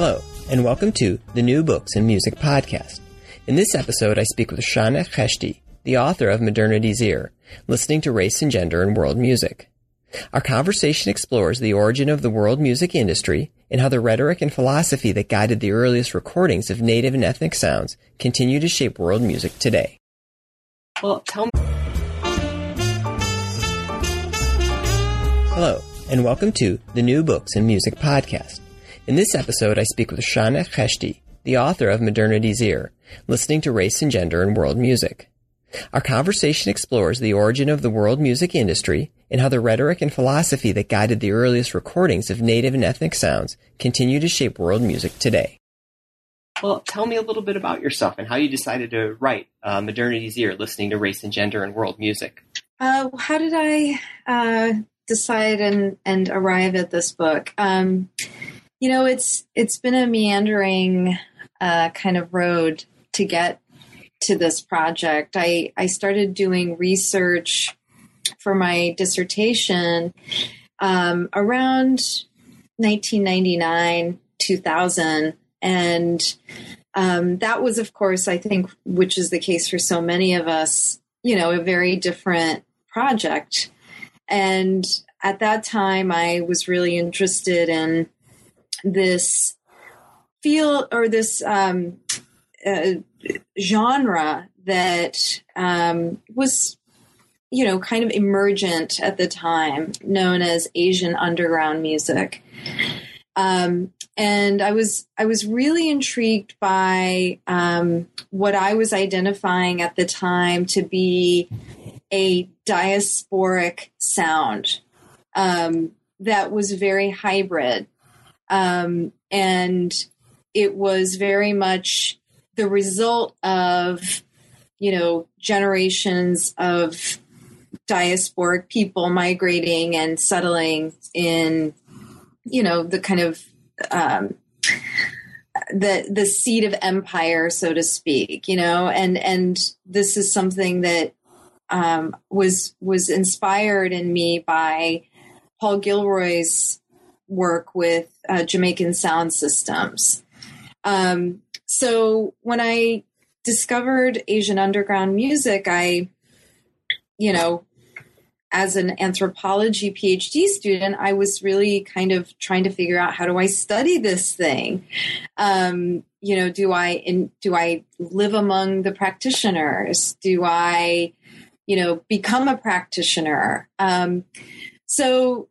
Hello, and welcome to the New Books and Music podcast. In this episode, I speak with Roshanak Kheshti, the author of Modernity's Ear, Listening to Race and Gender in World Music. Our conversation explores the origin of the world music industry and how the rhetoric and philosophy that guided the earliest recordings of native and ethnic sounds continue to shape world music today. Well, tell me. Hello, and welcome to the New Books and Music podcast. In this episode, I speak with Roshanak Kheshti, the author of Modernity's Ear, Listening to Race and Gender in World Music. Our conversation explores the origin of the world music industry and how the rhetoric and philosophy that guided the earliest recordings of native and ethnic sounds continue to shape world music today. Well, tell me a little bit about yourself and how you decided to write uh, Modernity's Ear, Listening to Race and Gender in World Music. Uh, how did I uh, decide and, and arrive at this book? Um, you know, it's it's been a meandering uh, kind of road to get to this project. I I started doing research for my dissertation um, around 1999 2000 and um, that was of course i think which is the case for so many of us you know a very different project and at that time i was really interested in this feel or this um, uh, genre that um, was you know kind of emergent at the time known as asian underground music. Um, and i was i was really intrigued by um, what i was identifying at the time to be a diasporic sound um, that was very hybrid um, and it was very much the result of, you know, generations of diasporic people migrating and settling in, you know, the kind of um, the the seat of empire, so to speak. You know, and and this is something that um, was was inspired in me by Paul Gilroy's work with uh, Jamaican sound systems. Um, so when I discovered Asian underground music, I, you know, as an anthropology PhD student, I was really kind of trying to figure out how do I study this thing. Um, you know, do I in, do I live among the practitioners? Do I, you know, become a practitioner? Um, so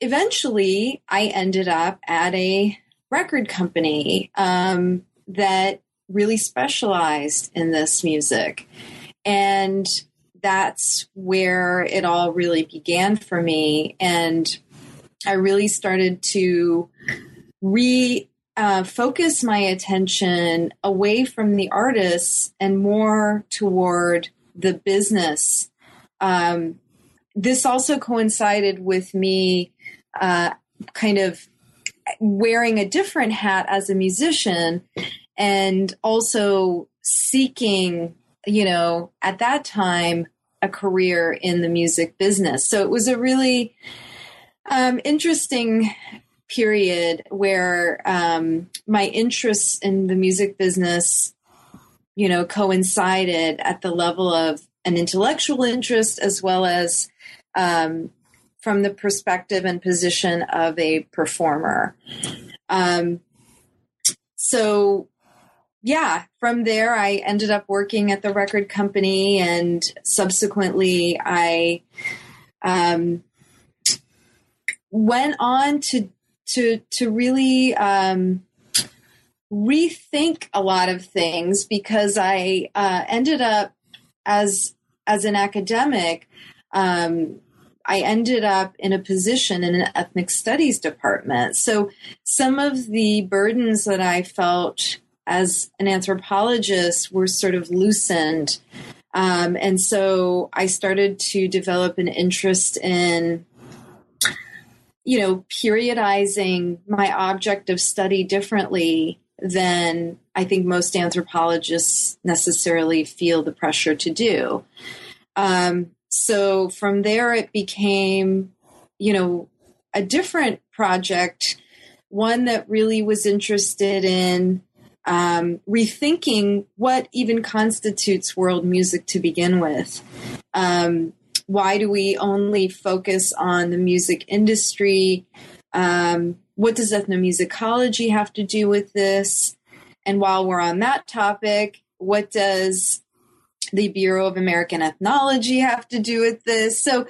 eventually I ended up at a record company um, that really specialized in this music. And that's where it all really began for me. And I really started to re uh, focus my attention away from the artists and more toward the business. Um, this also coincided with me uh, kind of wearing a different hat as a musician and also seeking, you know, at that time, a career in the music business. So it was a really um, interesting period where um, my interests in the music business, you know, coincided at the level of an intellectual interest as well as um, from the perspective and position of a performer. Um, so, yeah, from there, I ended up working at the record company, and subsequently, I um, went on to to to really um, rethink a lot of things because I uh, ended up as as an academic um, I ended up in a position in an ethnic studies department. So some of the burdens that I felt as an anthropologist were sort of loosened. Um, and so I started to develop an interest in, you know, periodizing my object of study differently than I think most anthropologists necessarily feel the pressure to do. Um, so from there, it became, you know, a different project, one that really was interested in um, rethinking what even constitutes world music to begin with. Um, why do we only focus on the music industry? Um, what does ethnomusicology have to do with this? And while we're on that topic, what does the Bureau of American Ethnology have to do with this? So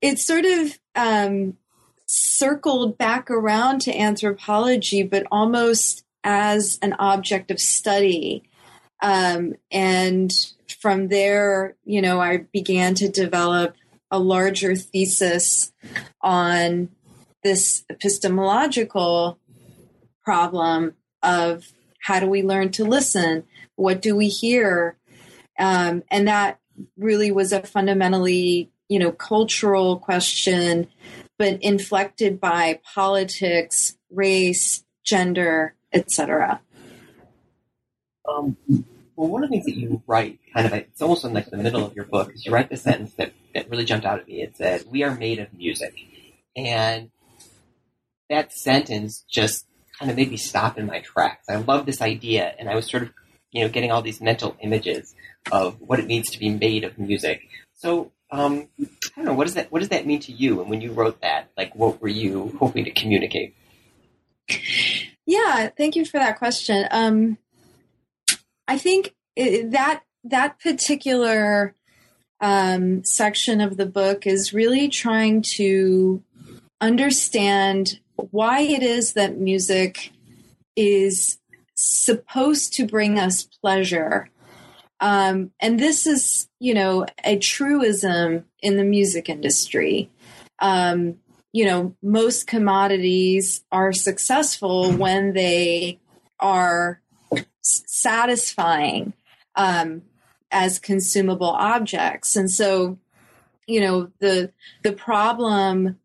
it sort of um, circled back around to anthropology, but almost as an object of study. Um, and from there, you know, I began to develop a larger thesis on this epistemological problem of how do we learn to listen? What do we hear? Um, and that really was a fundamentally, you know, cultural question, but inflected by politics, race, gender, etc. Um, well, one of the things that you write, kind of, it's almost in like the middle of your book, is you write the sentence that, that really jumped out at me. It said, "We are made of music," and that sentence just kind of made me stop in my tracks. I love this idea, and I was sort of, you know, getting all these mental images of what it means to be made of music. So, um, I don't know, what does that what does that mean to you? And when you wrote that, like, what were you hoping to communicate? Yeah, thank you for that question. Um, I think that that particular um, section of the book is really trying to understand why it is that music is supposed to bring us pleasure. Um, and this is, you know, a truism in the music industry. Um, you know, most commodities are successful when they are satisfying um, as consumable objects. And so, you know, the the problem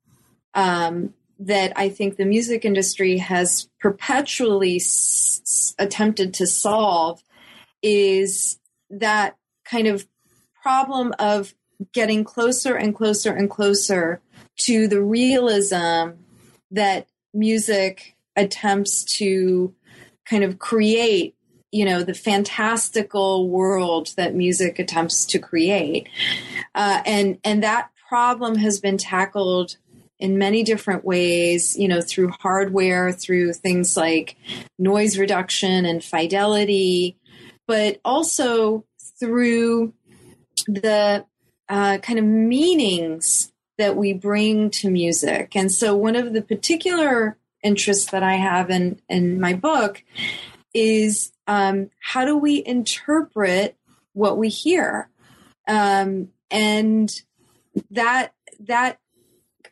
um, that I think the music industry has perpetually s- attempted to solve is that kind of problem of getting closer and closer and closer to the realism that music attempts to kind of create you know the fantastical world that music attempts to create. Uh, and and that problem has been tackled in many different ways, you know, through hardware, through things like noise reduction and fidelity, but also through the uh, kind of meanings that we bring to music. And so, one of the particular interests that I have in, in my book is um, how do we interpret what we hear? Um, and that that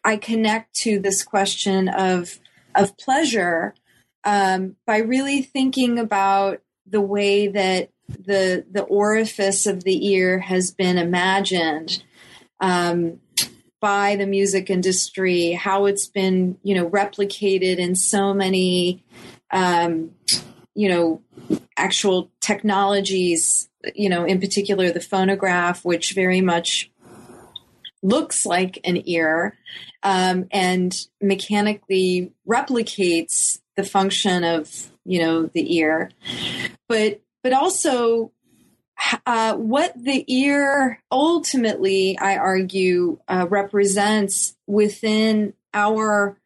I connect to this question of of pleasure um, by really thinking about the way that the the orifice of the ear has been imagined um, by the music industry, how it's been you know replicated in so many um, you know actual technologies. You know, in particular, the phonograph, which very much looks like an ear um, and mechanically replicates the function of you know the ear but but also uh, what the ear ultimately i argue uh, represents within our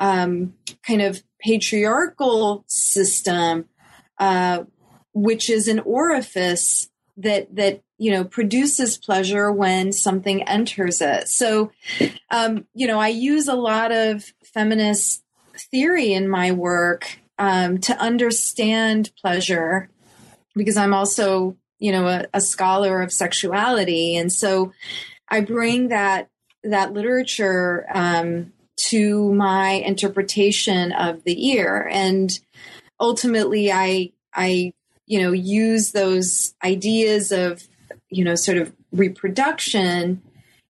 um, kind of patriarchal system uh, which is an orifice that that you know produces pleasure when something enters it. So um, you know i use a lot of feminist theory in my work um, to understand pleasure because i'm also you know a, a scholar of sexuality. And so i bring that that literature um, to my interpretation of the ear, and ultimately, I I you know use those ideas of you know sort of reproduction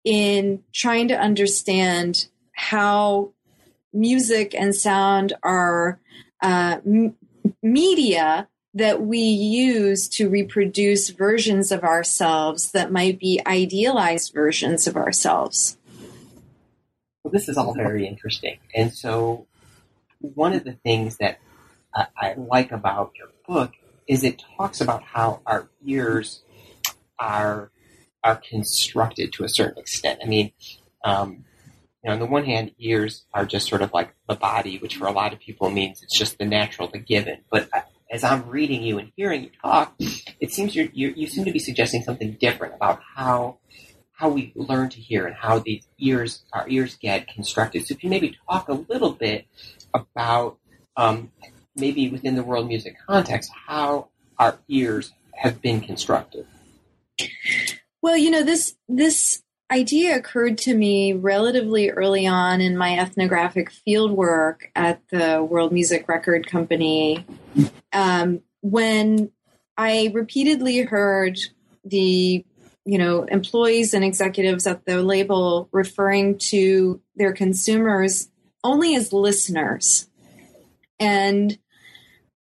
in trying to understand how music and sound are uh, m- media that we use to reproduce versions of ourselves that might be idealized versions of ourselves. Well, this is all very interesting. And so, one of the things that I, I like about your book is it talks about how our ears are are constructed to a certain extent. I mean, um, you know, on the one hand, ears are just sort of like the body, which for a lot of people means it's just the natural, the given. But as I'm reading you and hearing you talk, it seems you you seem to be suggesting something different about how how we learn to hear and how these ears our ears get constructed. So, if you maybe talk a little bit about um, maybe within the world music context how our ears have been constructed. Well, you know this this idea occurred to me relatively early on in my ethnographic field work at the World Music Record Company um, when I repeatedly heard the you know employees and executives at the label referring to their consumers only as listeners. And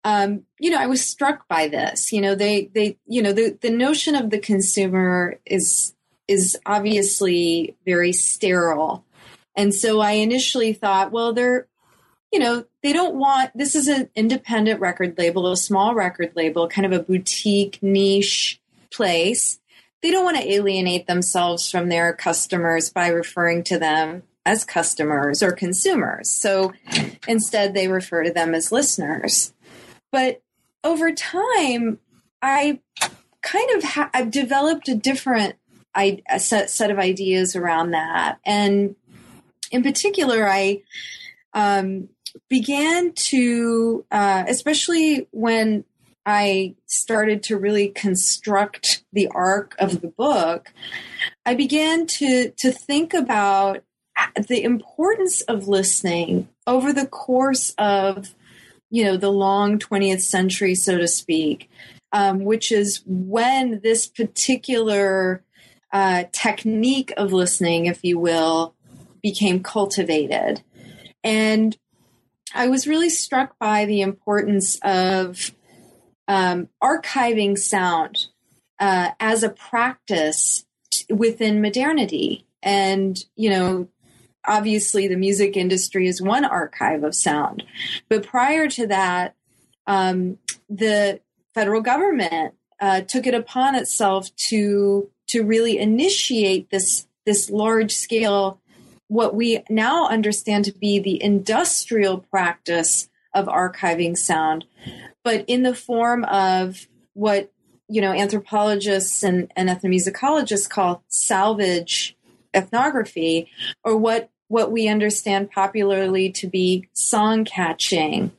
um, you know i was struck by this. You know they they you know the, the notion of the consumer is is obviously very sterile and so i initially thought well they're you know, they don't want this is an independent record label, a small record label, kind of a boutique niche place. They don't want to alienate themselves from their customers by referring to them as customers or consumers. So instead, they refer to them as listeners. But over time, I kind of ha- I've developed a different I- a set, set of ideas around that. And in particular, I um, began to, uh, especially when I started to really construct the arc of the book, I began to to think about the importance of listening over the course of you know the long 20th century so to speak um, which is when this particular uh, technique of listening if you will became cultivated and I was really struck by the importance of um, archiving sound uh, as a practice t- within modernity. And, you know, obviously the music industry is one archive of sound. But prior to that, um, the federal government uh, took it upon itself to to really initiate this this large scale what we now understand to be the industrial practice of archiving sound, but in the form of what you know anthropologists and, and ethnomusicologists call salvage ethnography, or what what we understand popularly to be song catching.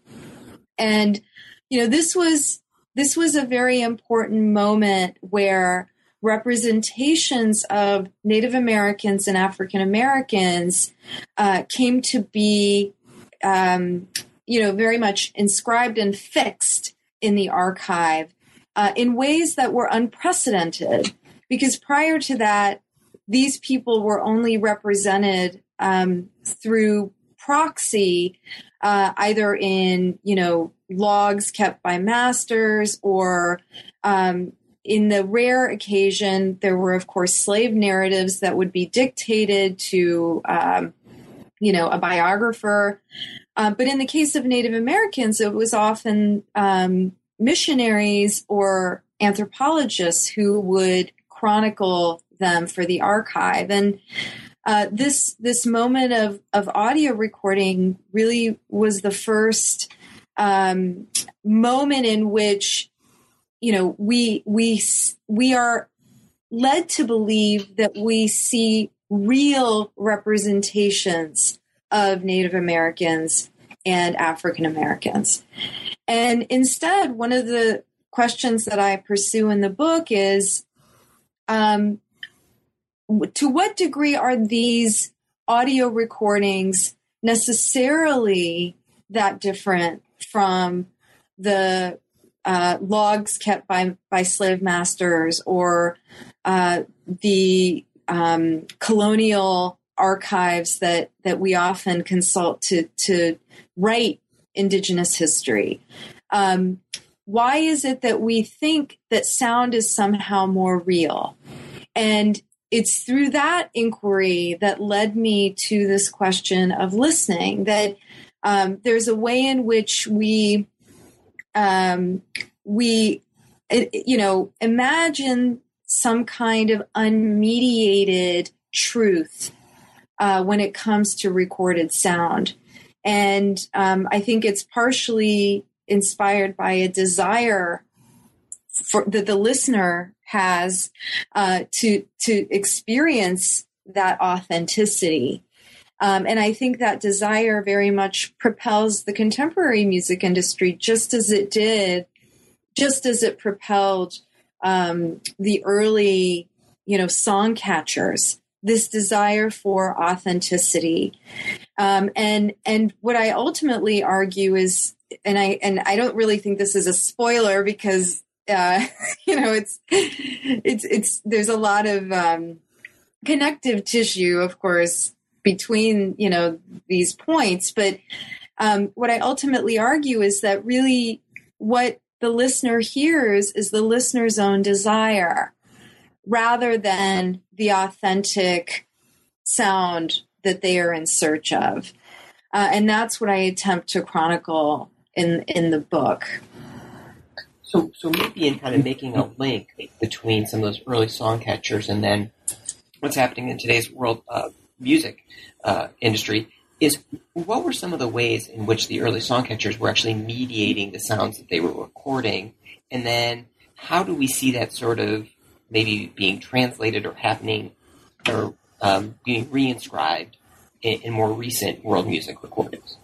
And you know this was this was a very important moment where representations of Native Americans and African Americans uh, came to be, um, you know, very much inscribed and fixed in the archive uh, in ways that were unprecedented. Because prior to that, these people were only represented um, through proxy, uh, either in you know logs kept by masters or um, in the rare occasion, there were, of course, slave narratives that would be dictated to, um, you know, a biographer. Uh, but in the case of Native Americans, it was often um, missionaries or anthropologists who would chronicle them for the archive. And uh, this this moment of of audio recording really was the first um, moment in which you know we we we are led to believe that we see real representations of Native Americans and African Americans. And instead, one of the questions that I pursue in the book is um, to what degree are these audio recordings necessarily that different from the uh, logs kept by by slave masters or uh, the um, colonial archives that that we often consult to to write indigenous history. Um, why is it that we think that sound is somehow more real? And it's through that inquiry that led me to this question of listening that um, there's a way in which we um, we you know imagine some kind of unmediated truth uh, when it comes to recorded sound. And um, i think it's partially inspired by a desire for that the listener has uh, to to experience that authenticity um, and I think that desire very much propels the contemporary music industry, just as it did, just as it propelled um, the early, you know, song catchers. This desire for authenticity, um, and and what I ultimately argue is, and I and I don't really think this is a spoiler because uh, you know it's it's it's there's a lot of um, connective tissue, of course, between you know these points but um, what i ultimately argue is that really what the listener hears is the listener's own desire rather than the authentic sound that they are in search of. Uh, and that's what i attempt to chronicle in in the book. So so maybe in kind of making a link between some of those early song catchers and then what's happening in today's world uh, music uh, industry is what were some of the ways in which the early song catchers were actually mediating the sounds that they were recording, and then how do we see that sort of maybe being translated or happening or um, being reinscribed in, in, more recent world music recordings?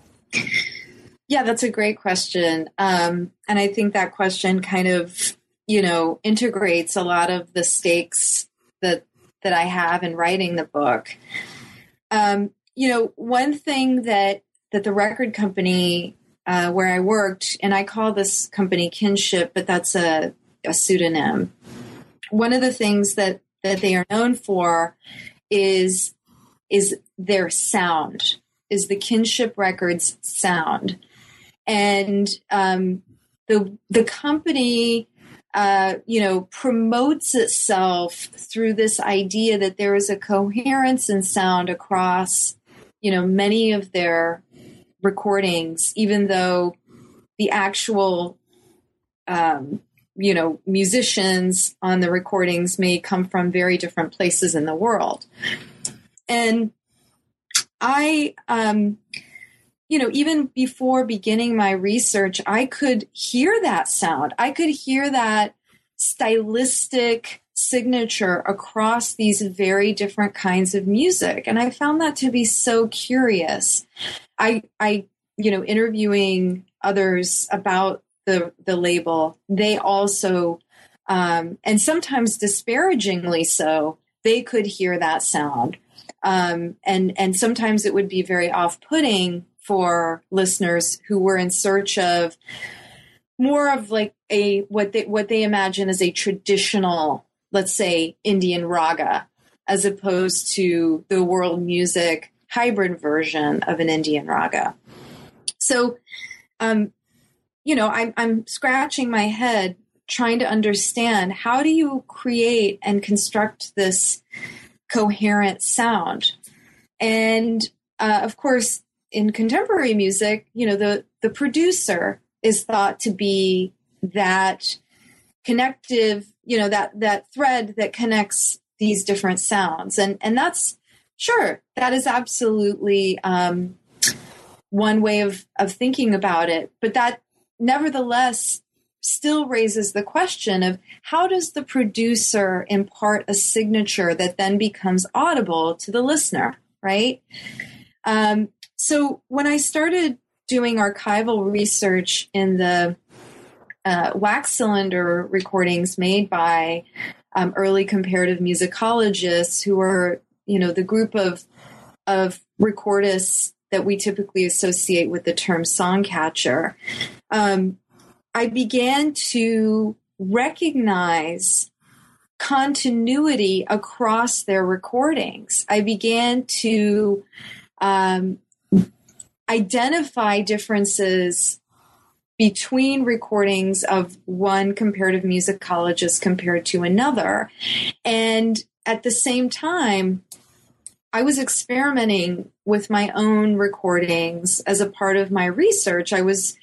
Yeah, that's a great question, um, and I think that question kind of you know integrates a lot of the stakes that that I have in writing the book. Um, you know, one thing that that the record company uh, where I worked, and I call this company Kinship, but that's a, a pseudonym. One of the things that that they are known for is is their sound, is the Kinship Records sound, and um, the the company uh, you know, promotes itself through this idea that there is a coherence in sound across, you know, many of their recordings, even though the actual, um, you know, musicians on the recordings may come from very different places in the world. And I, um, you know, even before beginning my research, I could hear that sound. I could hear that stylistic signature across these very different kinds of music. And I found that to be so curious. I, I, you know, interviewing others about the, the label, they also, um, and sometimes disparagingly so, they could hear that sound. Um, and, and sometimes it would be very off putting for listeners who were in search of more of like a what they what they imagine as a traditional let's say indian raga as opposed to the world music hybrid version of an indian raga. So um you know i'm i'm scratching my head trying to understand how do you create and construct this coherent sound? And uh, of course in contemporary music, you know, the the producer is thought to be that connective, you know, that that thread that connects these different sounds, and and that's sure that is absolutely um, one way of of thinking about it, but that nevertheless still raises the question of how does the producer impart a signature that then becomes audible to the listener, right? Um, so when I started doing archival research in the uh, wax cylinder recordings made by um, early comparative musicologists who are, you know, the group of of recordists that we typically associate with the term song catcher. Um, I began to recognize continuity across their recordings. I began to um, identify differences between recordings of one comparative musicologist compared to another. And at the same time, I was experimenting with my own recordings as a part of my research. I was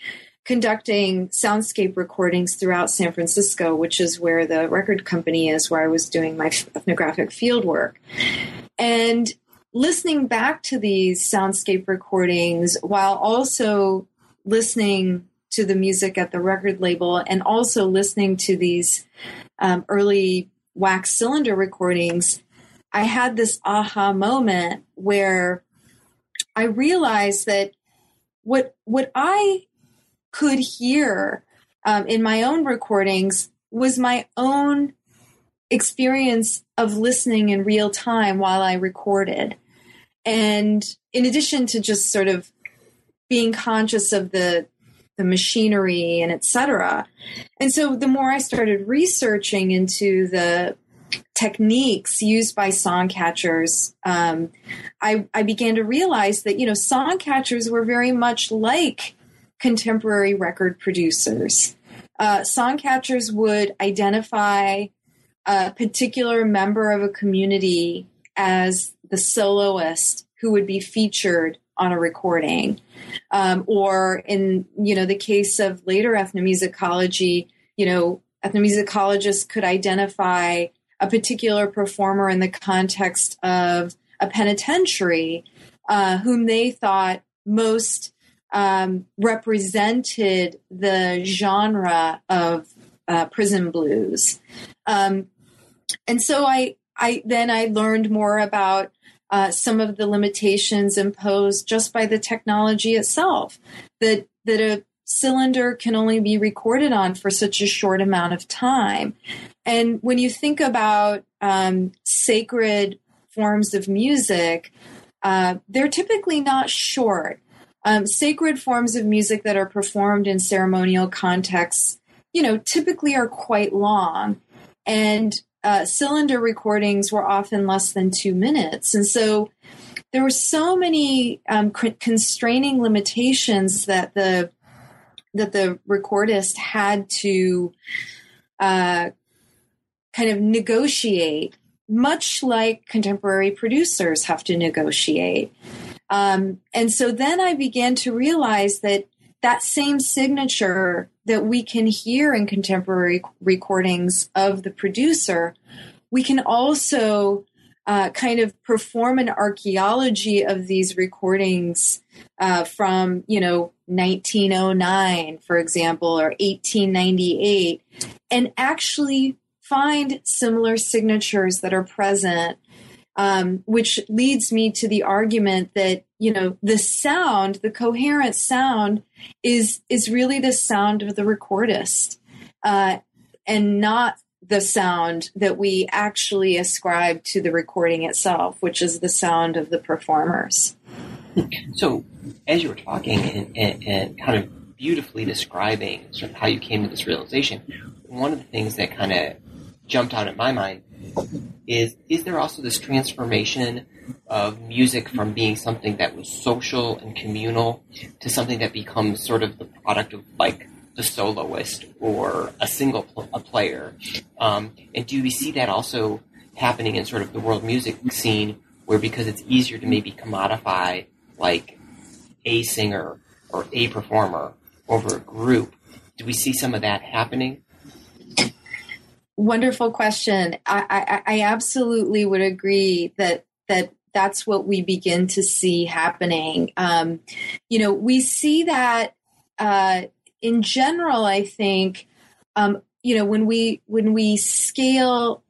conducting soundscape recordings throughout San Francisco, which is where the record company is, where I was doing my ethnographic field work. And listening back to these soundscape recordings while also listening to the music at the record label and also listening to these um, early wax cylinder recordings, I had this aha moment where I realized that what what I could hear um, in my own recordings was my own experience of listening in real time while I recorded. And in addition to just sort of being conscious of the the machinery and etc. And so the more I started researching into the techniques used by song catchers, um, I, I began to realize that you know song catchers were very much like contemporary record producers. Uh, song catchers would identify a particular member of a community as the soloist who would be featured on a recording. Um, or in, you know, the case of later ethnomusicology, you know, ethnomusicologists could identify a particular performer in the context of a penitentiary uh, whom they thought most um, represented the genre of uh, prison blues. Um, and so I, I then I learned more about uh, some of the limitations imposed just by the technology itself. That that a cylinder can only be recorded on for such a short amount of time. And when you think about um, sacred forms of music, uh, they're typically not short. Um, sacred forms of music that are performed in ceremonial contexts, you know, typically are quite long. And uh, cylinder recordings were often less than two minutes. And so there were so many um, constraining limitations that the that the recordist had to uh, kind of negotiate, much like contemporary producers have to negotiate. Um, and so then I began to realize that that same signature that we can hear in contemporary recordings of the producer, we can also uh, kind of perform an archaeology of these recordings uh, from, you know, 1909, for example, or 1898, and actually find similar signatures that are present um, which leads me to the argument that you know the sound, the coherent sound, is is really the sound of the recordist, uh, and not the sound that we actually ascribe to the recording itself, which is the sound of the performers. So, as you were talking and, and, and kind of beautifully describing sort of how you came to this realization, one of the things that kind of jumped out at my mind is is there also this transformation of music from being something that was social and communal to something that becomes sort of the product of like the soloist or a single pl- a player? Um, and do we see that also happening in sort of the world music scene where because it's easier to maybe commodify like a singer or a performer over a group do we see some of that happening Wonderful question. I, I, I absolutely would agree that that that's what we begin to see happening. Um, you know, we see that uh, in general. I think, um, you know, when we when we scale,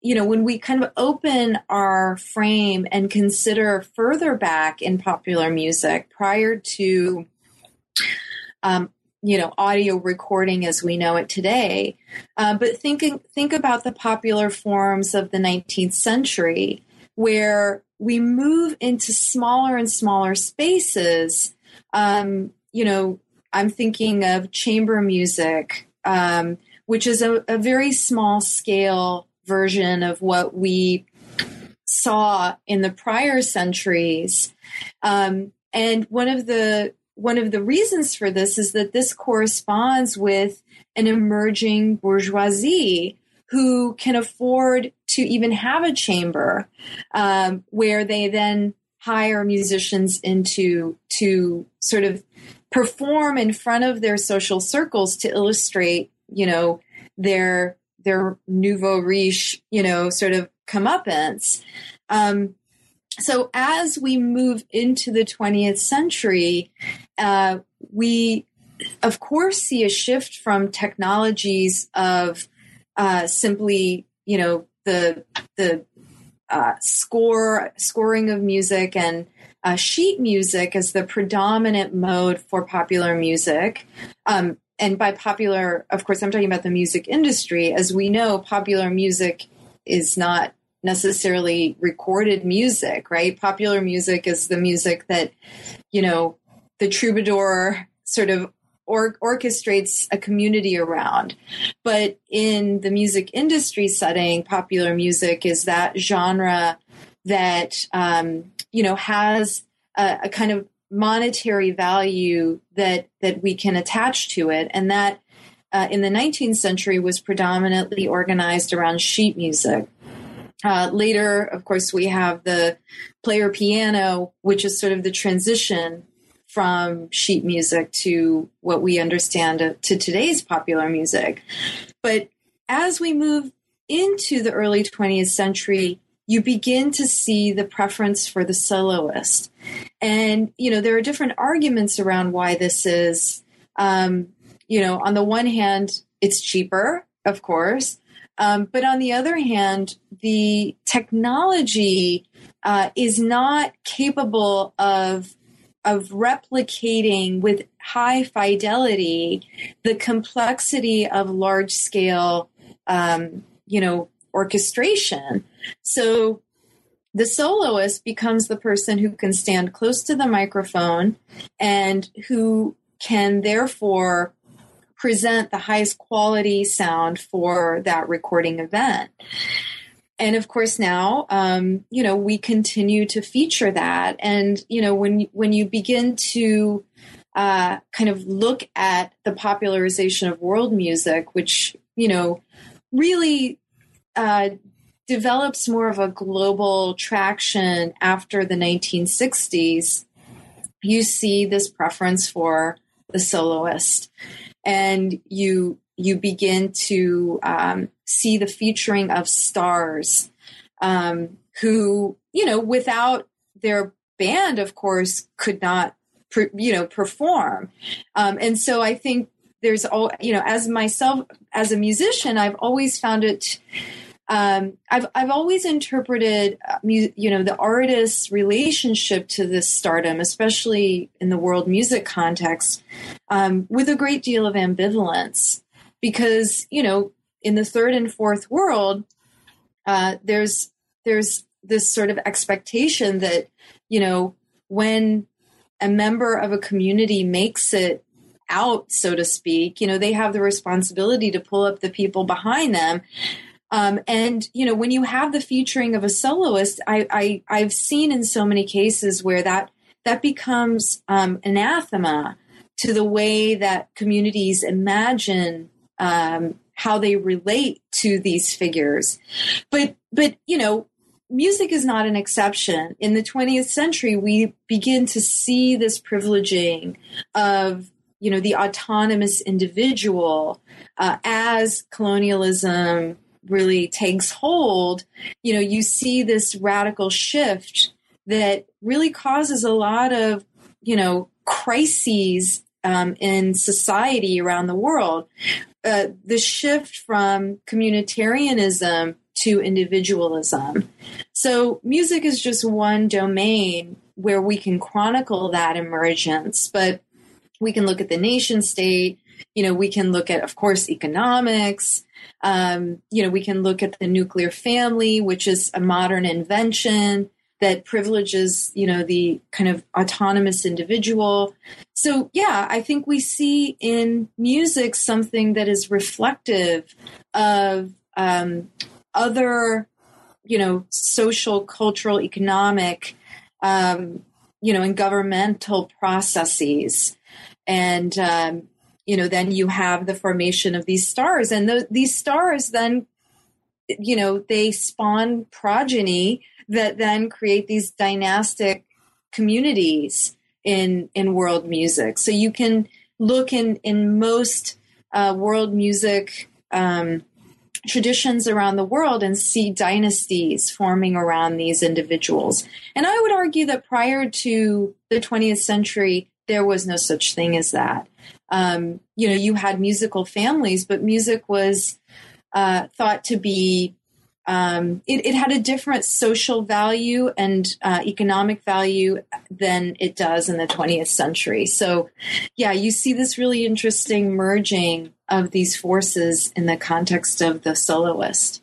you know, when we kind of open our frame and consider further back in popular music prior to um, you know audio recording as we know it today. Uh, but thinking think about the popular forms of the 19th century where we move into smaller and smaller spaces. Um, you know i'm thinking of chamber music um, which is a, a very small scale version of what we saw in the prior centuries. Um, and one of the one of the reasons for this is that this corresponds with an emerging bourgeoisie who can afford to even have a chamber um, where they then hire musicians into to sort of perform in front of their social circles to illustrate you know their their nouveau riche you know sort of comeuppance. Um, so as we move into the 20th century, uh, we of course see a shift from technologies of uh, simply, you know, the the uh, score scoring of music and uh, sheet music as the predominant mode for popular music. Um, and by popular, of course, I'm talking about the music industry. As we know, popular music is not necessarily recorded music, right? Popular music is the music that, you know, the troubadour sort of or- orchestrates a community around. But in the music industry setting, popular music is that genre that, um, you know, has a, a kind of monetary value that that we can attach to it, and that uh, in the 19th century was predominantly organized around sheet music. Uh, later, of course, we have the player piano, which is sort of the transition from sheet music to what we understand to today's popular music. But as we move into the early 20th century, you begin to see the preference for the soloist. And, you know, there are different arguments around why this is. Um, you know, on the one hand, it's cheaper, of course. Um, but on the other hand, the technology uh, is not capable of of replicating with high fidelity the complexity of large scale, um, you know, orchestration. So the soloist becomes the person who can stand close to the microphone and who can therefore present the highest quality sound for that recording event. And of course, now um, you know we continue to feature that, and you know when when you begin to uh, kind of look at the popularization of world music, which you know really uh, develops more of a global traction after the 1960s, you see this preference for the soloist. And you you begin to um, see the featuring of stars um, who you know without their band of course could not you know perform. Um, and so i think there's all you know as myself as a musician i've always found it um, I've I've always interpreted, uh, you know, the artist's relationship to this stardom, especially in the world music context, um, with a great deal of ambivalence, because you know, in the third and fourth world, uh, there's there's this sort of expectation that you know when a member of a community makes it out, so to speak, you know, they have the responsibility to pull up the people behind them. Um, and you know, when you have the featuring of a soloist, I, I have seen in so many cases where that that becomes um, anathema to the way that communities imagine um, how they relate to these figures. But but you know, music is not an exception. In the 20th century, we begin to see this privileging of you know the autonomous individual uh, as colonialism really takes hold, you know, you see this radical shift that really causes a lot of, you know, crises um, in society around the world. Uh, the shift from communitarianism to individualism. So, music is just one domain where we can chronicle that emergence, but we can look at the nation state. You know, we can look at, of course, economics. Um, you know, we can look at the nuclear family, which is a modern invention that privileges, you know, the kind of autonomous individual. So, yeah, I think we see in music something that is reflective of um, other, you know, social, cultural, economic, um, you know, and governmental processes. And, um, you know, then you have the formation of these stars, and the, these stars then, you know, they spawn progeny that then create these dynastic communities in in world music. So you can look in in most uh, world music um, traditions around the world and see dynasties forming around these individuals. And I would argue that prior to the 20th century, there was no such thing as that. Um, you know, you had musical families, but music was uh, thought to be um, it, it, had a different social value and uh, economic value than it does in the 20th century. So, yeah, you see this really interesting merging of these forces in the context of the soloist.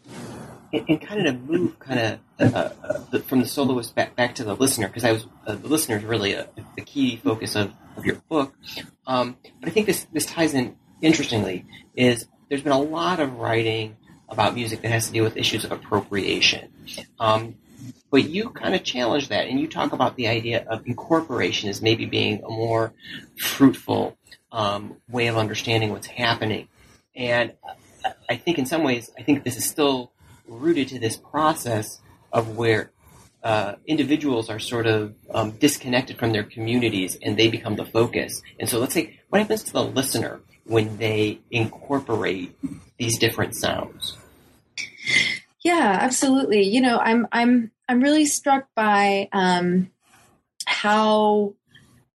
And, kind of move kind of uh, uh, from the soloist back, back to the listener, because I was uh, the listener is really a, the key focus of, of your book. Um, but I think this this ties in interestingly is there's been a lot of writing about music that has to deal with issues of appropriation. Um, but you kind of challenge that, and you talk about the idea of incorporation as maybe being a more fruitful um, way of understanding what's happening. And I think in some ways, I think this is still rooted to this process of where uh, individuals are sort of um, disconnected from their communities and they become the focus. And so let's say, what happens to the listener when they incorporate these different sounds. Yeah, absolutely. You know, I'm I'm I'm really struck by um, how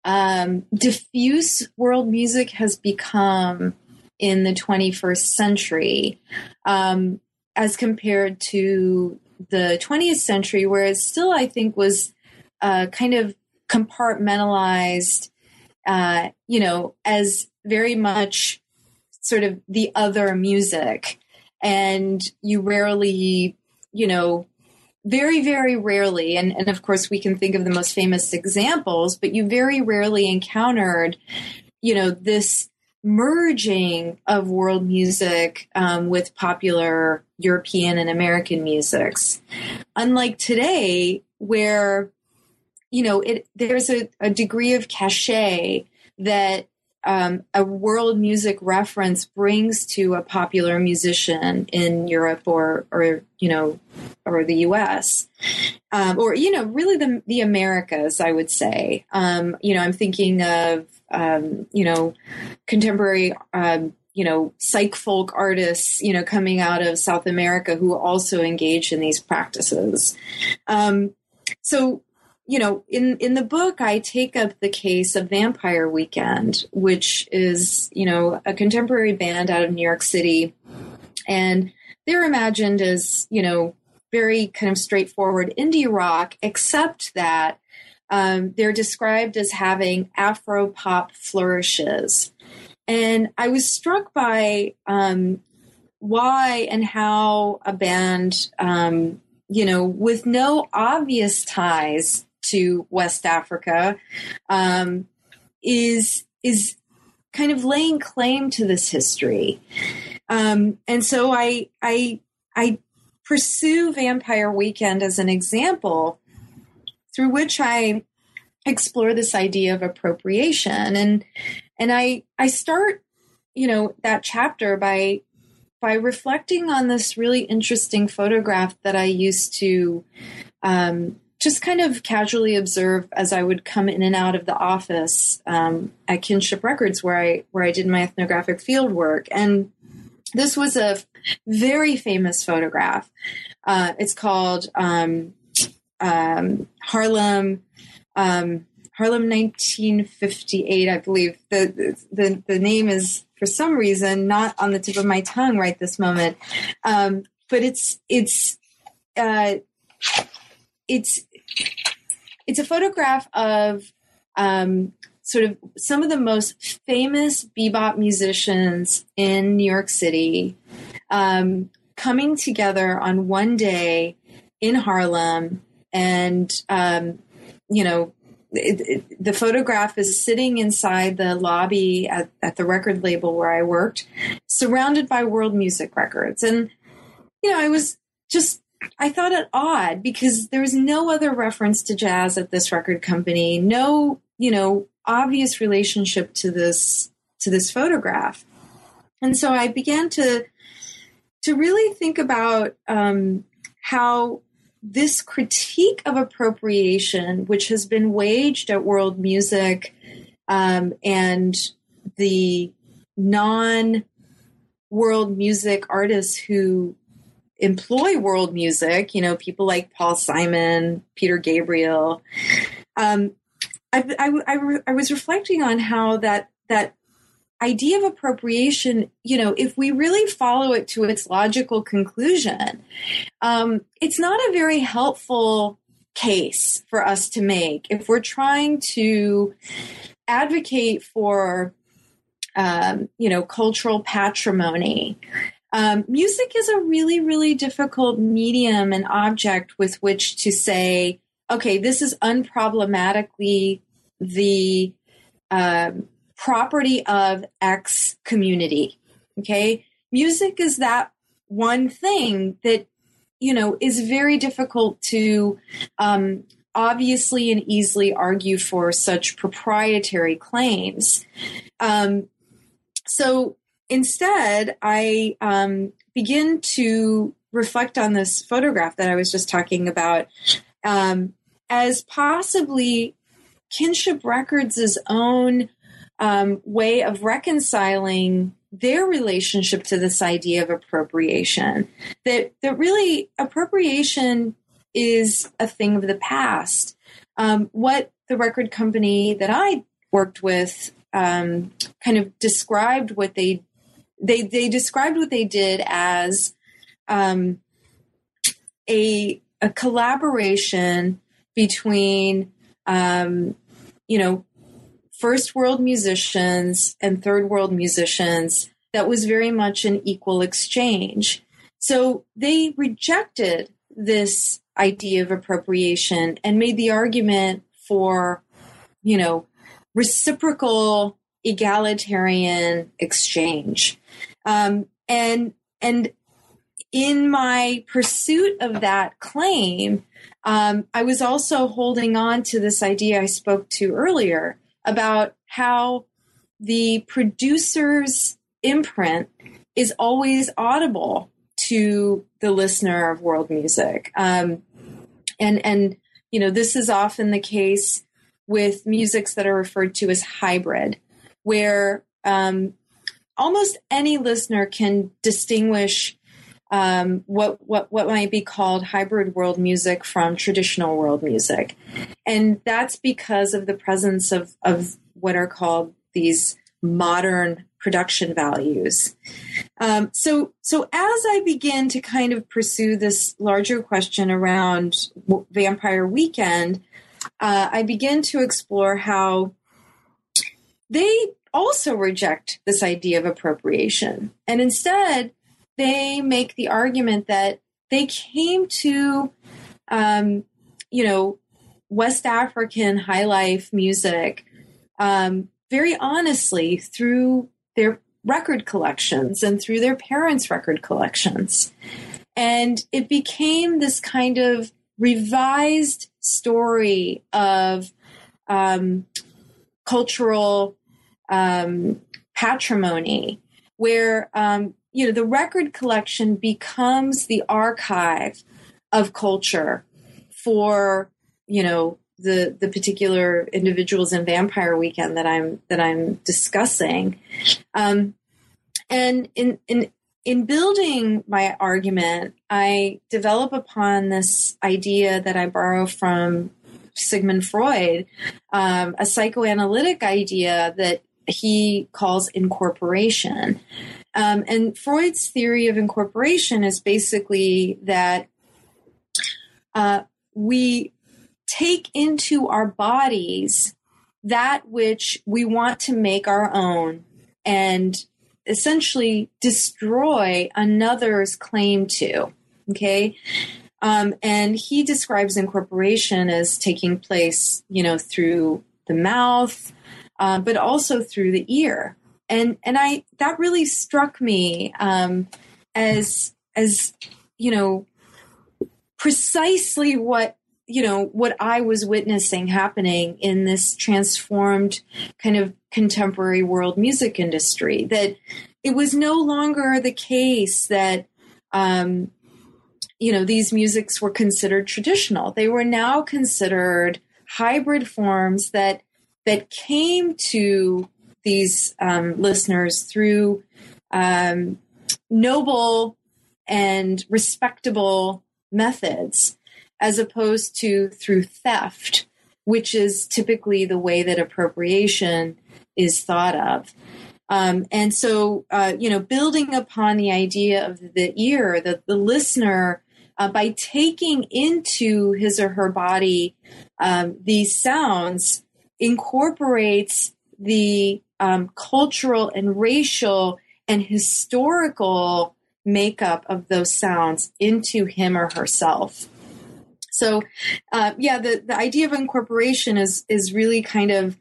um, diffuse world music has become in the 21st century um, as compared to the 20th century, where it still, I think, was uh, kind of compartmentalized, uh, you know, as very much sort of the other music. And you rarely, you know, very, very rarely, and, and of course we can think of the most famous examples, but you very rarely encountered, you know, this merging of world music um, with popular European and American musics. Unlike today, where you know it there's a, a degree of cachet that um, a world music reference brings to a popular musician in Europe or, or you know, or the U.S. Um, or you know, really the the Americas, I would say. Um, you know, I'm thinking of um, you know, contemporary. Um, you know, psych folk artists, you know, coming out of South America who also engage in these practices. Um, so you know, in in the book, I take up the case of Vampire Weekend, which is you know a contemporary band out of New York City, and they're imagined as you know very kind of straightforward indie rock, except that um, they're described as having Afro pop flourishes, and I was struck by um, why and how a band. Um, you know, with no obvious ties to West Africa, um, is is kind of laying claim to this history. Um, and so I I I pursue Vampire Weekend as an example through which I explore this idea of appropriation and and I I start you know that chapter by by reflecting on this really interesting photograph that I used to um, just kind of casually observe as I would come in and out of the office um, at Kinship Records, where I where I did my ethnographic field work, and this was a very famous photograph. Uh, it's called um, um, Harlem. Um, Harlem 1958, I believe. The, the the name is for some reason not on the tip of my tongue right this moment, um, but it's it's uh, it's it's a photograph of um, sort of some of the most famous bebop musicians in New York City um, coming together on one day in Harlem, and um, you know. It, it, the photograph is sitting inside the lobby at, at the record label where I worked, surrounded by world music records. And, you know, I was just I thought it odd because there was no other reference to jazz at this record company, no, you know, obvious relationship to this to this photograph. And so I began to to really think about um, how this critique of appropriation, which has been waged at world music um, and the non world music artists who employ world music, you know, people like Paul Simon, Peter Gabriel. Um, I, I, I, I was reflecting on how that that idea of appropriation, you know, if we really follow it to its logical conclusion, um, it's not a very helpful case for us to make if we're trying to advocate for, um, you know, cultural patrimony. Um, music is a really, really difficult medium and object with which to say, okay, this is unproblematically the um, property of X community. Okay. Music is that one thing that, you know, is very difficult to um, obviously and easily argue for such proprietary claims. Um, so instead, I um, begin to reflect on this photograph that I was just talking about um, as possibly Kinship Records' own um, way of reconciling their relationship to this idea of appropriation. That that really appropriation is a thing of the past. Um, what the record company that I worked with um, kind of described what they they they described what they did as um, a a collaboration between um, you know first world musicians and third world musicians that was very much an equal exchange. So they rejected this idea of appropriation and made the argument for, you know, reciprocal egalitarian exchange. Um, and and in my pursuit of that claim, um, I was also holding on to this idea I spoke to earlier about how the producer's imprint is always audible to the listener of world music. Um, and, and, you know, this is often the case with musics that are referred to as hybrid, where um, almost any listener can distinguish um, what what what might be called hybrid world music from traditional world music, and that's because of the presence of of what are called these modern production values. Um, so so as I begin to kind of pursue this larger question around Vampire Weekend, uh, I begin to explore how they also reject this idea of appropriation, and instead they make the argument that they came to, um, you know, West African high life music um, very honestly through their record collections and through their parents' record collections. And it became this kind of revised story of um, cultural um, patrimony, where um, you know the record collection becomes the archive of culture for you know the the particular individuals in Vampire Weekend that I'm that I'm discussing, um, and in in in building my argument, I develop upon this idea that I borrow from Sigmund Freud, um, a psychoanalytic idea that he calls incorporation. Um, and Freud's theory of incorporation is basically that uh, we take into our bodies that which we want to make our own and essentially destroy another's claim to. Okay. Um, and he describes incorporation as taking place, you know, through the mouth, uh, but also through the ear. And and I that really struck me um, as as you know precisely what you know what I was witnessing happening in this transformed kind of contemporary world music industry. That it was no longer the case that um, you know these musics were considered traditional. They were now considered hybrid forms that that came to these um, listeners through um, noble and respectable methods as opposed to through theft, which is typically the way that appropriation is thought of. Um, and so, uh, you know, building upon the idea of the ear, the, the listener, uh, by taking into his or her body um, these sounds, incorporates the um, cultural and racial and historical makeup of those sounds into him or herself. So, uh, yeah, the, the idea of incorporation is is really kind of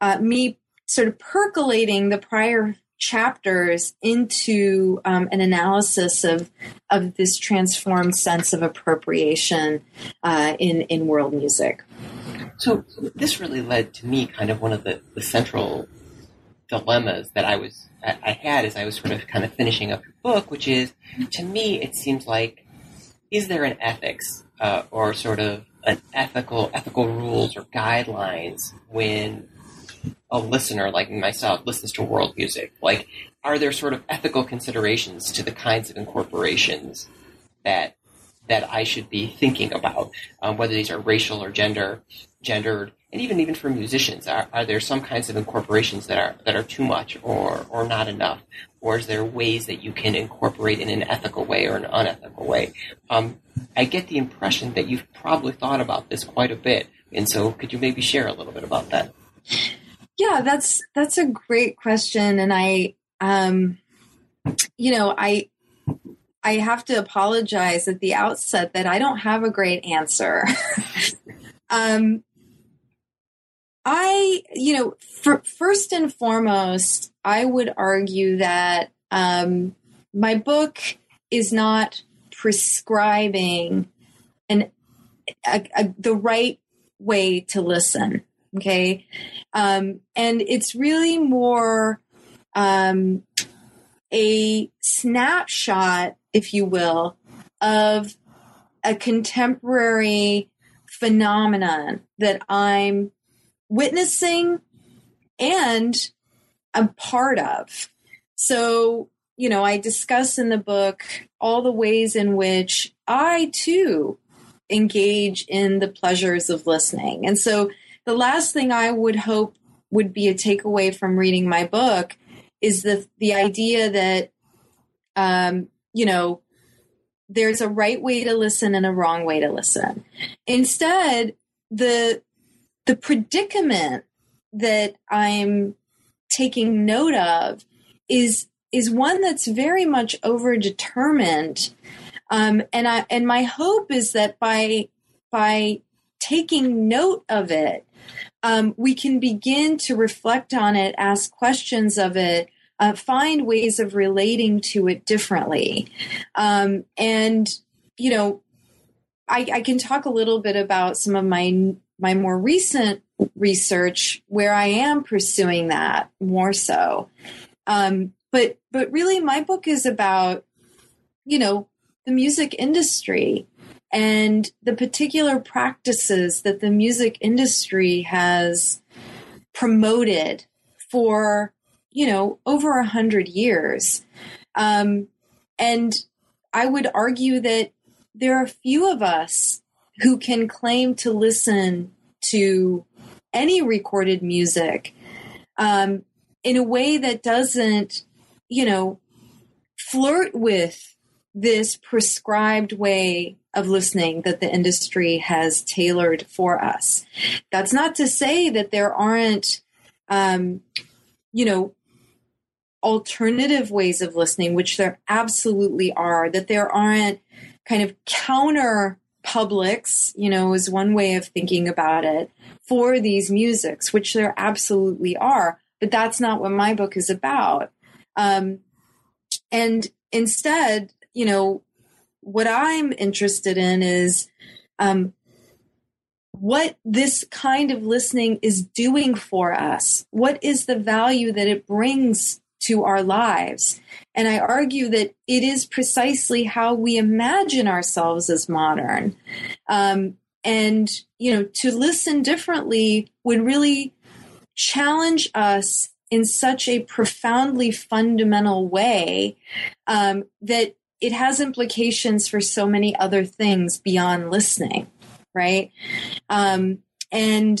uh, me sort of percolating the prior chapters into um, an analysis of of this transformed sense of appropriation uh, in in world music. So this really led to me kind of one of the, the central dilemmas that I was I had as I was sort of kind of finishing up your book, which is to me it seems like is there an ethics uh, or sort of an ethical ethical rules or guidelines when a listener like myself listens to world music? Like, are there sort of ethical considerations to the kinds of incorporations that that I should be thinking about, um, whether these are racial or gender gendered, and even even for musicians, are, are there some kinds of incorporations that are that are too much or or not enough, or is there ways that you can incorporate in an ethical way or an unethical way? Um, I get the impression that you've probably thought about this quite a bit, and so could you maybe share a little bit about that? Yeah, that's that's a great question, and I, um, you know, I I have to apologize at the outset that I don't have a great answer. um, I, you know, for, first and foremost, I would argue that um, my book is not prescribing an a, a, the right way to listen. Okay, um, and it's really more um, a snapshot, if you will, of a contemporary phenomenon that I'm witnessing and a part of. So, you know, I discuss in the book all the ways in which I too engage in the pleasures of listening. And so the last thing I would hope would be a takeaway from reading my book is the the idea that um, you know there's a right way to listen and a wrong way to listen. Instead, the the predicament that I'm taking note of is is one that's very much overdetermined. Um, and I and my hope is that by by taking note of it, um, we can begin to reflect on it, ask questions of it, uh, find ways of relating to it differently. Um, and, you know, I, I, can talk a little bit about some of my my more recent research where I am pursuing that more so. Um, but but really, my book is about you know the music industry and the particular practices that the music industry has promoted for you know over a hundred years um, and i would argue that there are few of us who can claim to listen to any recorded music um, in a way that doesn't you know flirt with this prescribed way of listening that the industry has tailored for us. That's not to say that there aren't, um, you know, alternative ways of listening, which there absolutely are, that there aren't kind of counter publics, you know, is one way of thinking about it for these musics, which there absolutely are. But that's not what my book is about. Um, and instead, you know, what I'm interested in is um, what this kind of listening is doing for us. What is the value that it brings to our lives? And I argue that it is precisely how we imagine ourselves as modern. Um, and, you know, to listen differently would really challenge us in such a profoundly fundamental way um, that it has implications for so many other things beyond listening, right? Um, and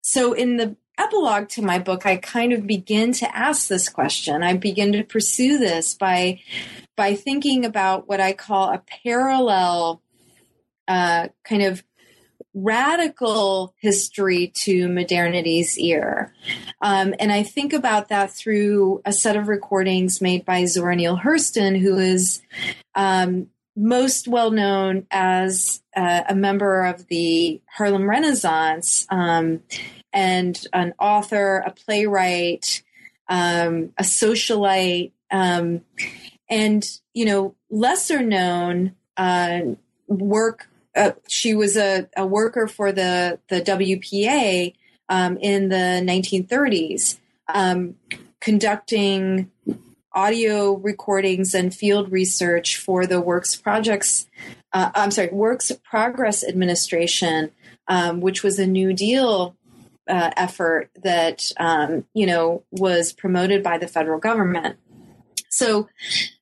so in the epilogue to my book, I kind of begin to ask this question. I begin to pursue this by by thinking about what I call a parallel uh, kind of radical history to modernity's ear. Um, and I think about that through a set of recordings made by Zora Neale Hurston, who is um, most well known as uh, a member of the Harlem Renaissance um, and an author, a playwright, um, a socialite, um, and, you know, lesser known uh, work uh, she was a, a worker for the the WPA um, in the 1930s, um, conducting audio recordings and field research for the Works Projects. Uh, I'm sorry, Works Progress Administration, um, which was a New Deal uh, effort that um, you know was promoted by the federal government. So,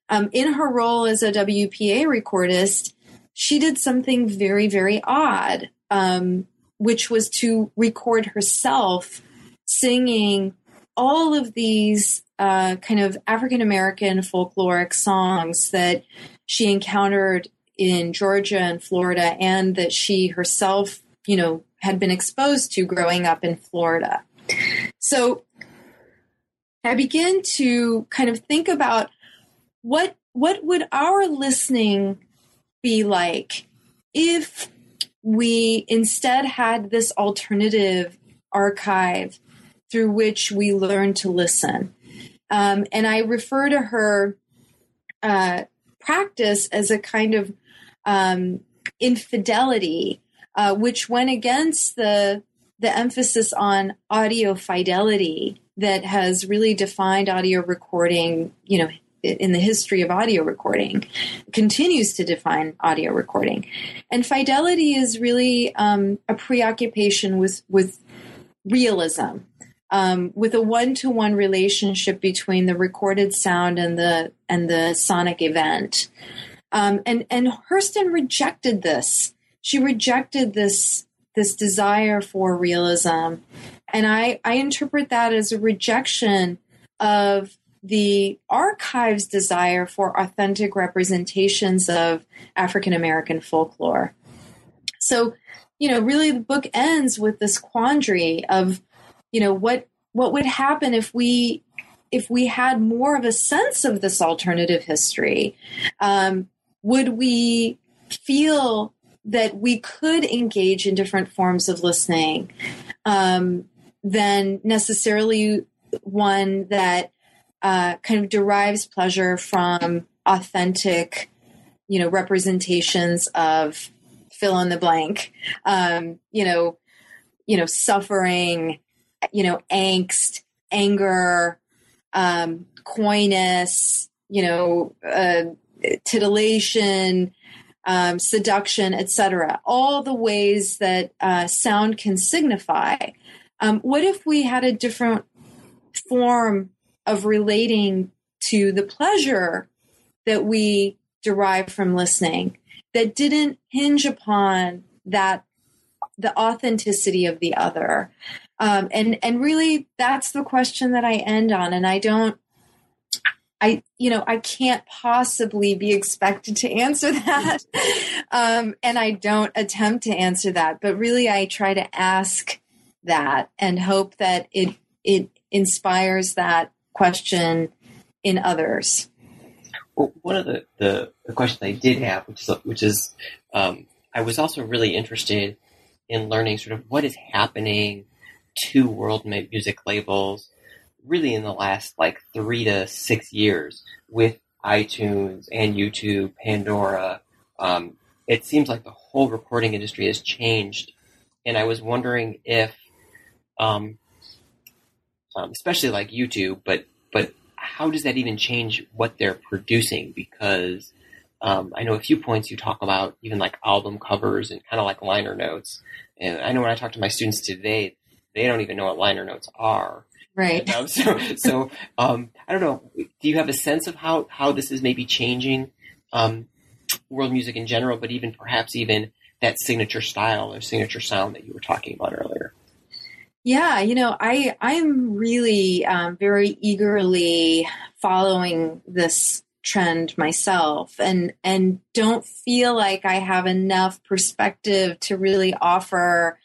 um, in her role as a WPA recordist, she did something very, very odd, um, which was to record herself singing all of these uh, kind of African American folkloric songs that she encountered in Georgia and Florida, and that she herself, you know, had been exposed to growing up in Florida. So I begin to kind of think about what what would our listening be like if we instead had this alternative archive through which we learn to listen. Um, and I refer to her uh, practice as a kind of um, infidelity, uh, which went against the the emphasis on audio fidelity that has really defined audio recording, you know, in the history of audio recording continues to define audio recording. And fidelity is really um, a preoccupation with with realism um, with a one-to-one relationship between the recorded sound and the and the sonic event. Um, and and hurston rejected this she rejected this this desire for realism and i i interpret that as a rejection of the archive's desire for authentic representations of African American folklore. So, you know, really the book ends with this quandary of, you know, what what would happen if we if we had more of a sense of this alternative history? Um, would we feel that we could engage in different forms of listening um, than necessarily one that uh, kind of derives pleasure from authentic, you know, representations of fill in the blank, um, you know, you know, suffering, you know, angst, anger, um, coyness, you know, uh, titillation, um, seduction, etc. All the ways that uh, sound can signify. Um, what if we had a different form of relating to the pleasure that we derive from listening that didn't hinge upon that the authenticity of the other um, and and really that's the question that i end on and i don't I, you know, I can't possibly be expected to answer that. um, and I don't attempt to answer that, but really I try to ask that and hope that it, it inspires that question in others. Well, one of the, the, the questions I did have, which is, which is um, I was also really interested in learning sort of what is happening to world music labels really in the last like three to six years with iTunes and YouTube, Pandora. Um, it seems like the whole recording industry has changed. And I was wondering if, um, um, especially like YouTube, but, but how does that even change what they're producing? Because um, I know a few points you talk about even like album covers and kind of like liner notes. And I know when I talk to my students today, they don't even know what liner notes are. Right. Um, so, so um, I don't know. Do you have a sense of how how this is maybe changing um, world music in general, but even perhaps even that signature style or signature sound that you were talking about earlier? Yeah, you know, I I'm really um, very eagerly following this trend myself and and don't feel like I have enough perspective to really offer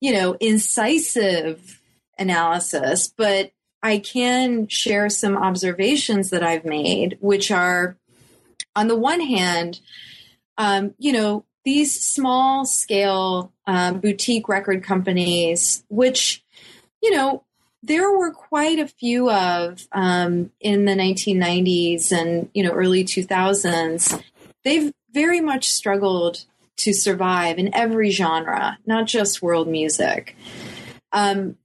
you know incisive analysis but I can share some observations that I've made which are on the one hand um, you know these small scale um, boutique record companies which you know there were quite a few of um, in the 1990s and you know early 2000s. They've very much struggled to survive in every genre, not just world music. Um,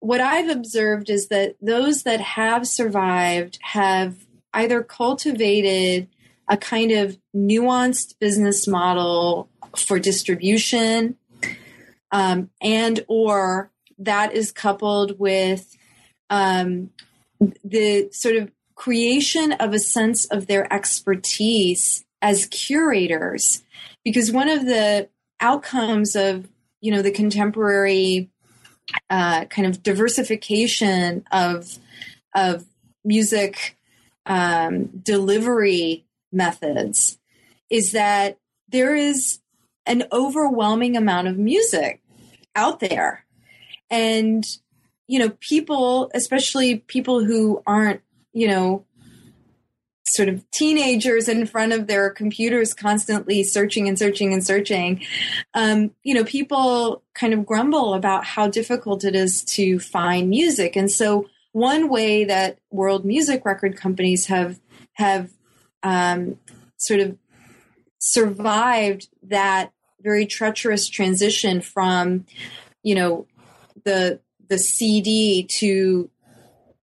what I've observed is that those that have survived have either cultivated a kind of nuanced business model for distribution um, and or that is coupled with um, the sort of creation of a sense of their expertise as curators. Because one of the outcomes of you know the contemporary uh, kind of diversification of of music um, delivery methods is that there is an overwhelming amount of music out there. And, you know, people, especially people who aren't, you know, sort of teenagers in front of their computers constantly searching and searching and searching um, you know people kind of grumble about how difficult it is to find music. And so one way that world music record companies have have um, sort of survived that very treacherous transition from you know the the CD to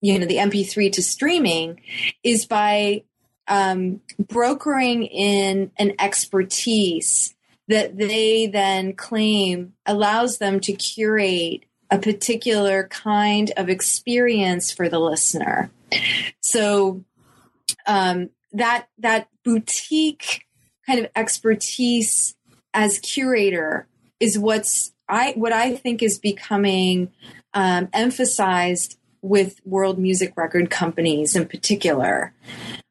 you know the MP3 to streaming is by um, brokering in an expertise that they then claim allows them to curate a particular kind of experience for the listener. So um, that that boutique kind of expertise as curator is what's I what I think is becoming um, emphasized with world music record companies in particular.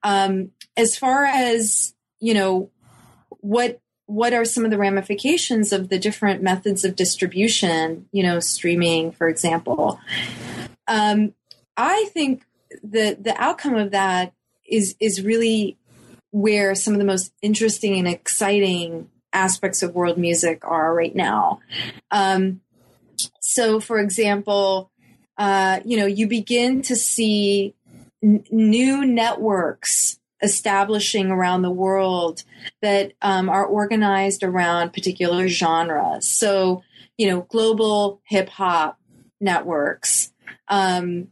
Um, as far as you know, what what are some of the ramifications of the different methods of distribution? You know, streaming, for example. Um, I think the the outcome of that is is really where some of the most interesting and exciting aspects of world music are right now. Um, so, for example, uh, you know, you begin to see n- new networks establishing around the world that um, are organized around particular genres. So, you know, global hip hop networks, um,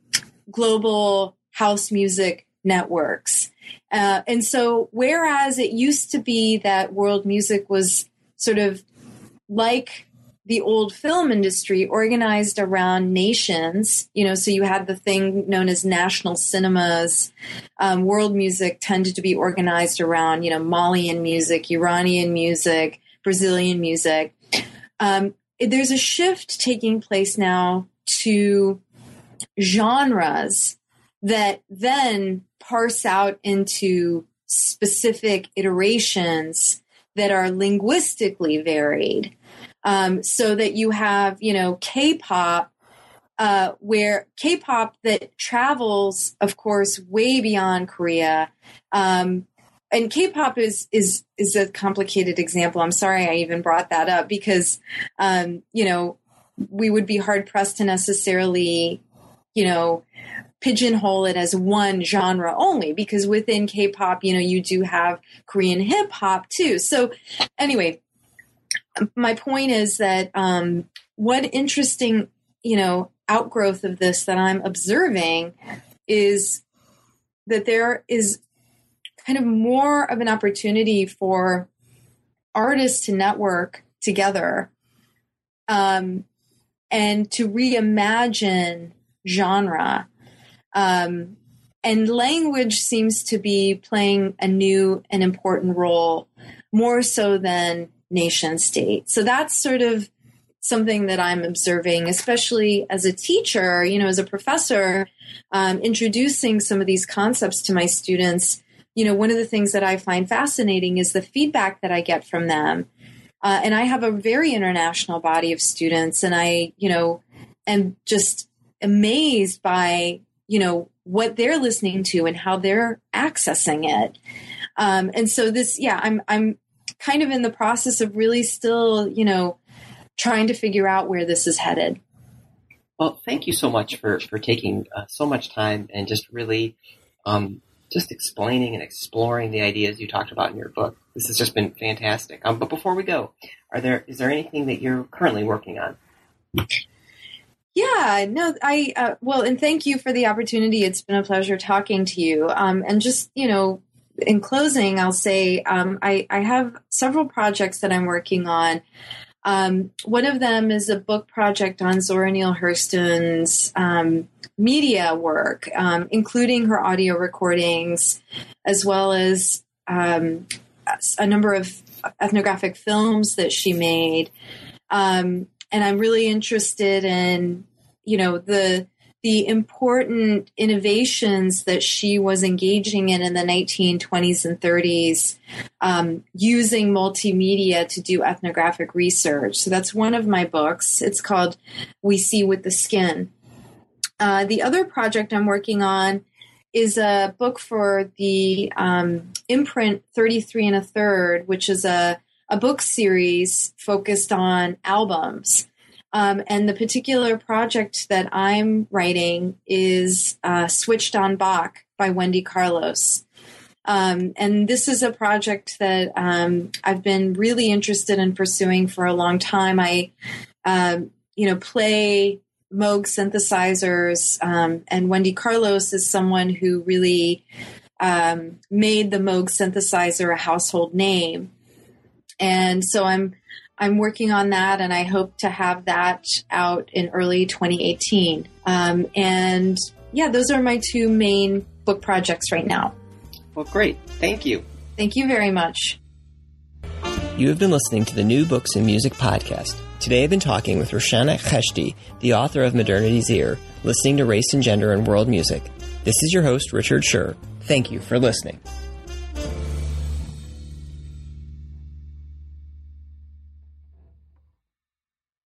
global house music networks, uh, and so, whereas it used to be that world music was sort of like the old film industry organized around nations, you know, so you had the thing known as national cinemas. Um, world music tended to be organized around, you know, Malian music, Iranian music, Brazilian music. Um, there's a shift taking place now to genres that then parse out into specific iterations that are linguistically varied. Um, so that you have, you know, K-pop, uh, where K-pop that travels, of course, way beyond Korea. Um, and K-pop is is is a complicated example. I'm sorry I even brought that up because, um, you know, we would be hard pressed to necessarily, you know, pigeonhole it as one genre only because within K-pop, you know, you do have Korean hip hop too. So anyway, my point is that um, one interesting, you know, outgrowth of this that I'm observing is that there is kind of more of an opportunity for artists to network together um, and to reimagine genre. Um, and language seems to be playing a new and important role more so than nation state. So that's sort of something that I'm observing, especially as a teacher, you know, as a professor, um, introducing some of these concepts to my students. You know, one of the things that I find fascinating is the feedback that I get from them. Uh, and I have a very international body of students, and I, you know, am just amazed by you know what they're listening to and how they're accessing it um, and so this yeah i'm i'm kind of in the process of really still you know trying to figure out where this is headed well thank you so much for for taking uh, so much time and just really um, just explaining and exploring the ideas you talked about in your book this has just been fantastic um, but before we go are there is there anything that you're currently working on yeah, no, I, uh, well, and thank you for the opportunity. It's been a pleasure talking to you. Um, and just, you know, in closing, I'll say um, I, I, have several projects that I'm working on. Um, one of them is a book project on Zora Neale Hurston's um, media work, um, including her audio recordings, as well as um, a number of ethnographic films that she made. Um, and I'm really interested in you know the the important innovations that she was engaging in in the 1920s and 30s um, using multimedia to do ethnographic research. So that's one of my books. It's called We See with the Skin. Uh, the other project I'm working on is a book for the um, imprint 33 and a third, which is a, a book series focused on albums. Um, and the particular project that I'm writing is uh, Switched on Bach by Wendy Carlos. Um, and this is a project that um, I've been really interested in pursuing for a long time. I, um, you know, play Moog synthesizers, um, and Wendy Carlos is someone who really um, made the Moog synthesizer a household name. And so I'm I'm working on that, and I hope to have that out in early 2018. Um, and yeah, those are my two main book projects right now. Well, great. Thank you. Thank you very much. You have been listening to the New Books in Music podcast. Today I've been talking with Roshanak Kheshti, the author of Modernity's Ear, listening to race and gender in world music. This is your host, Richard Scher. Thank you for listening.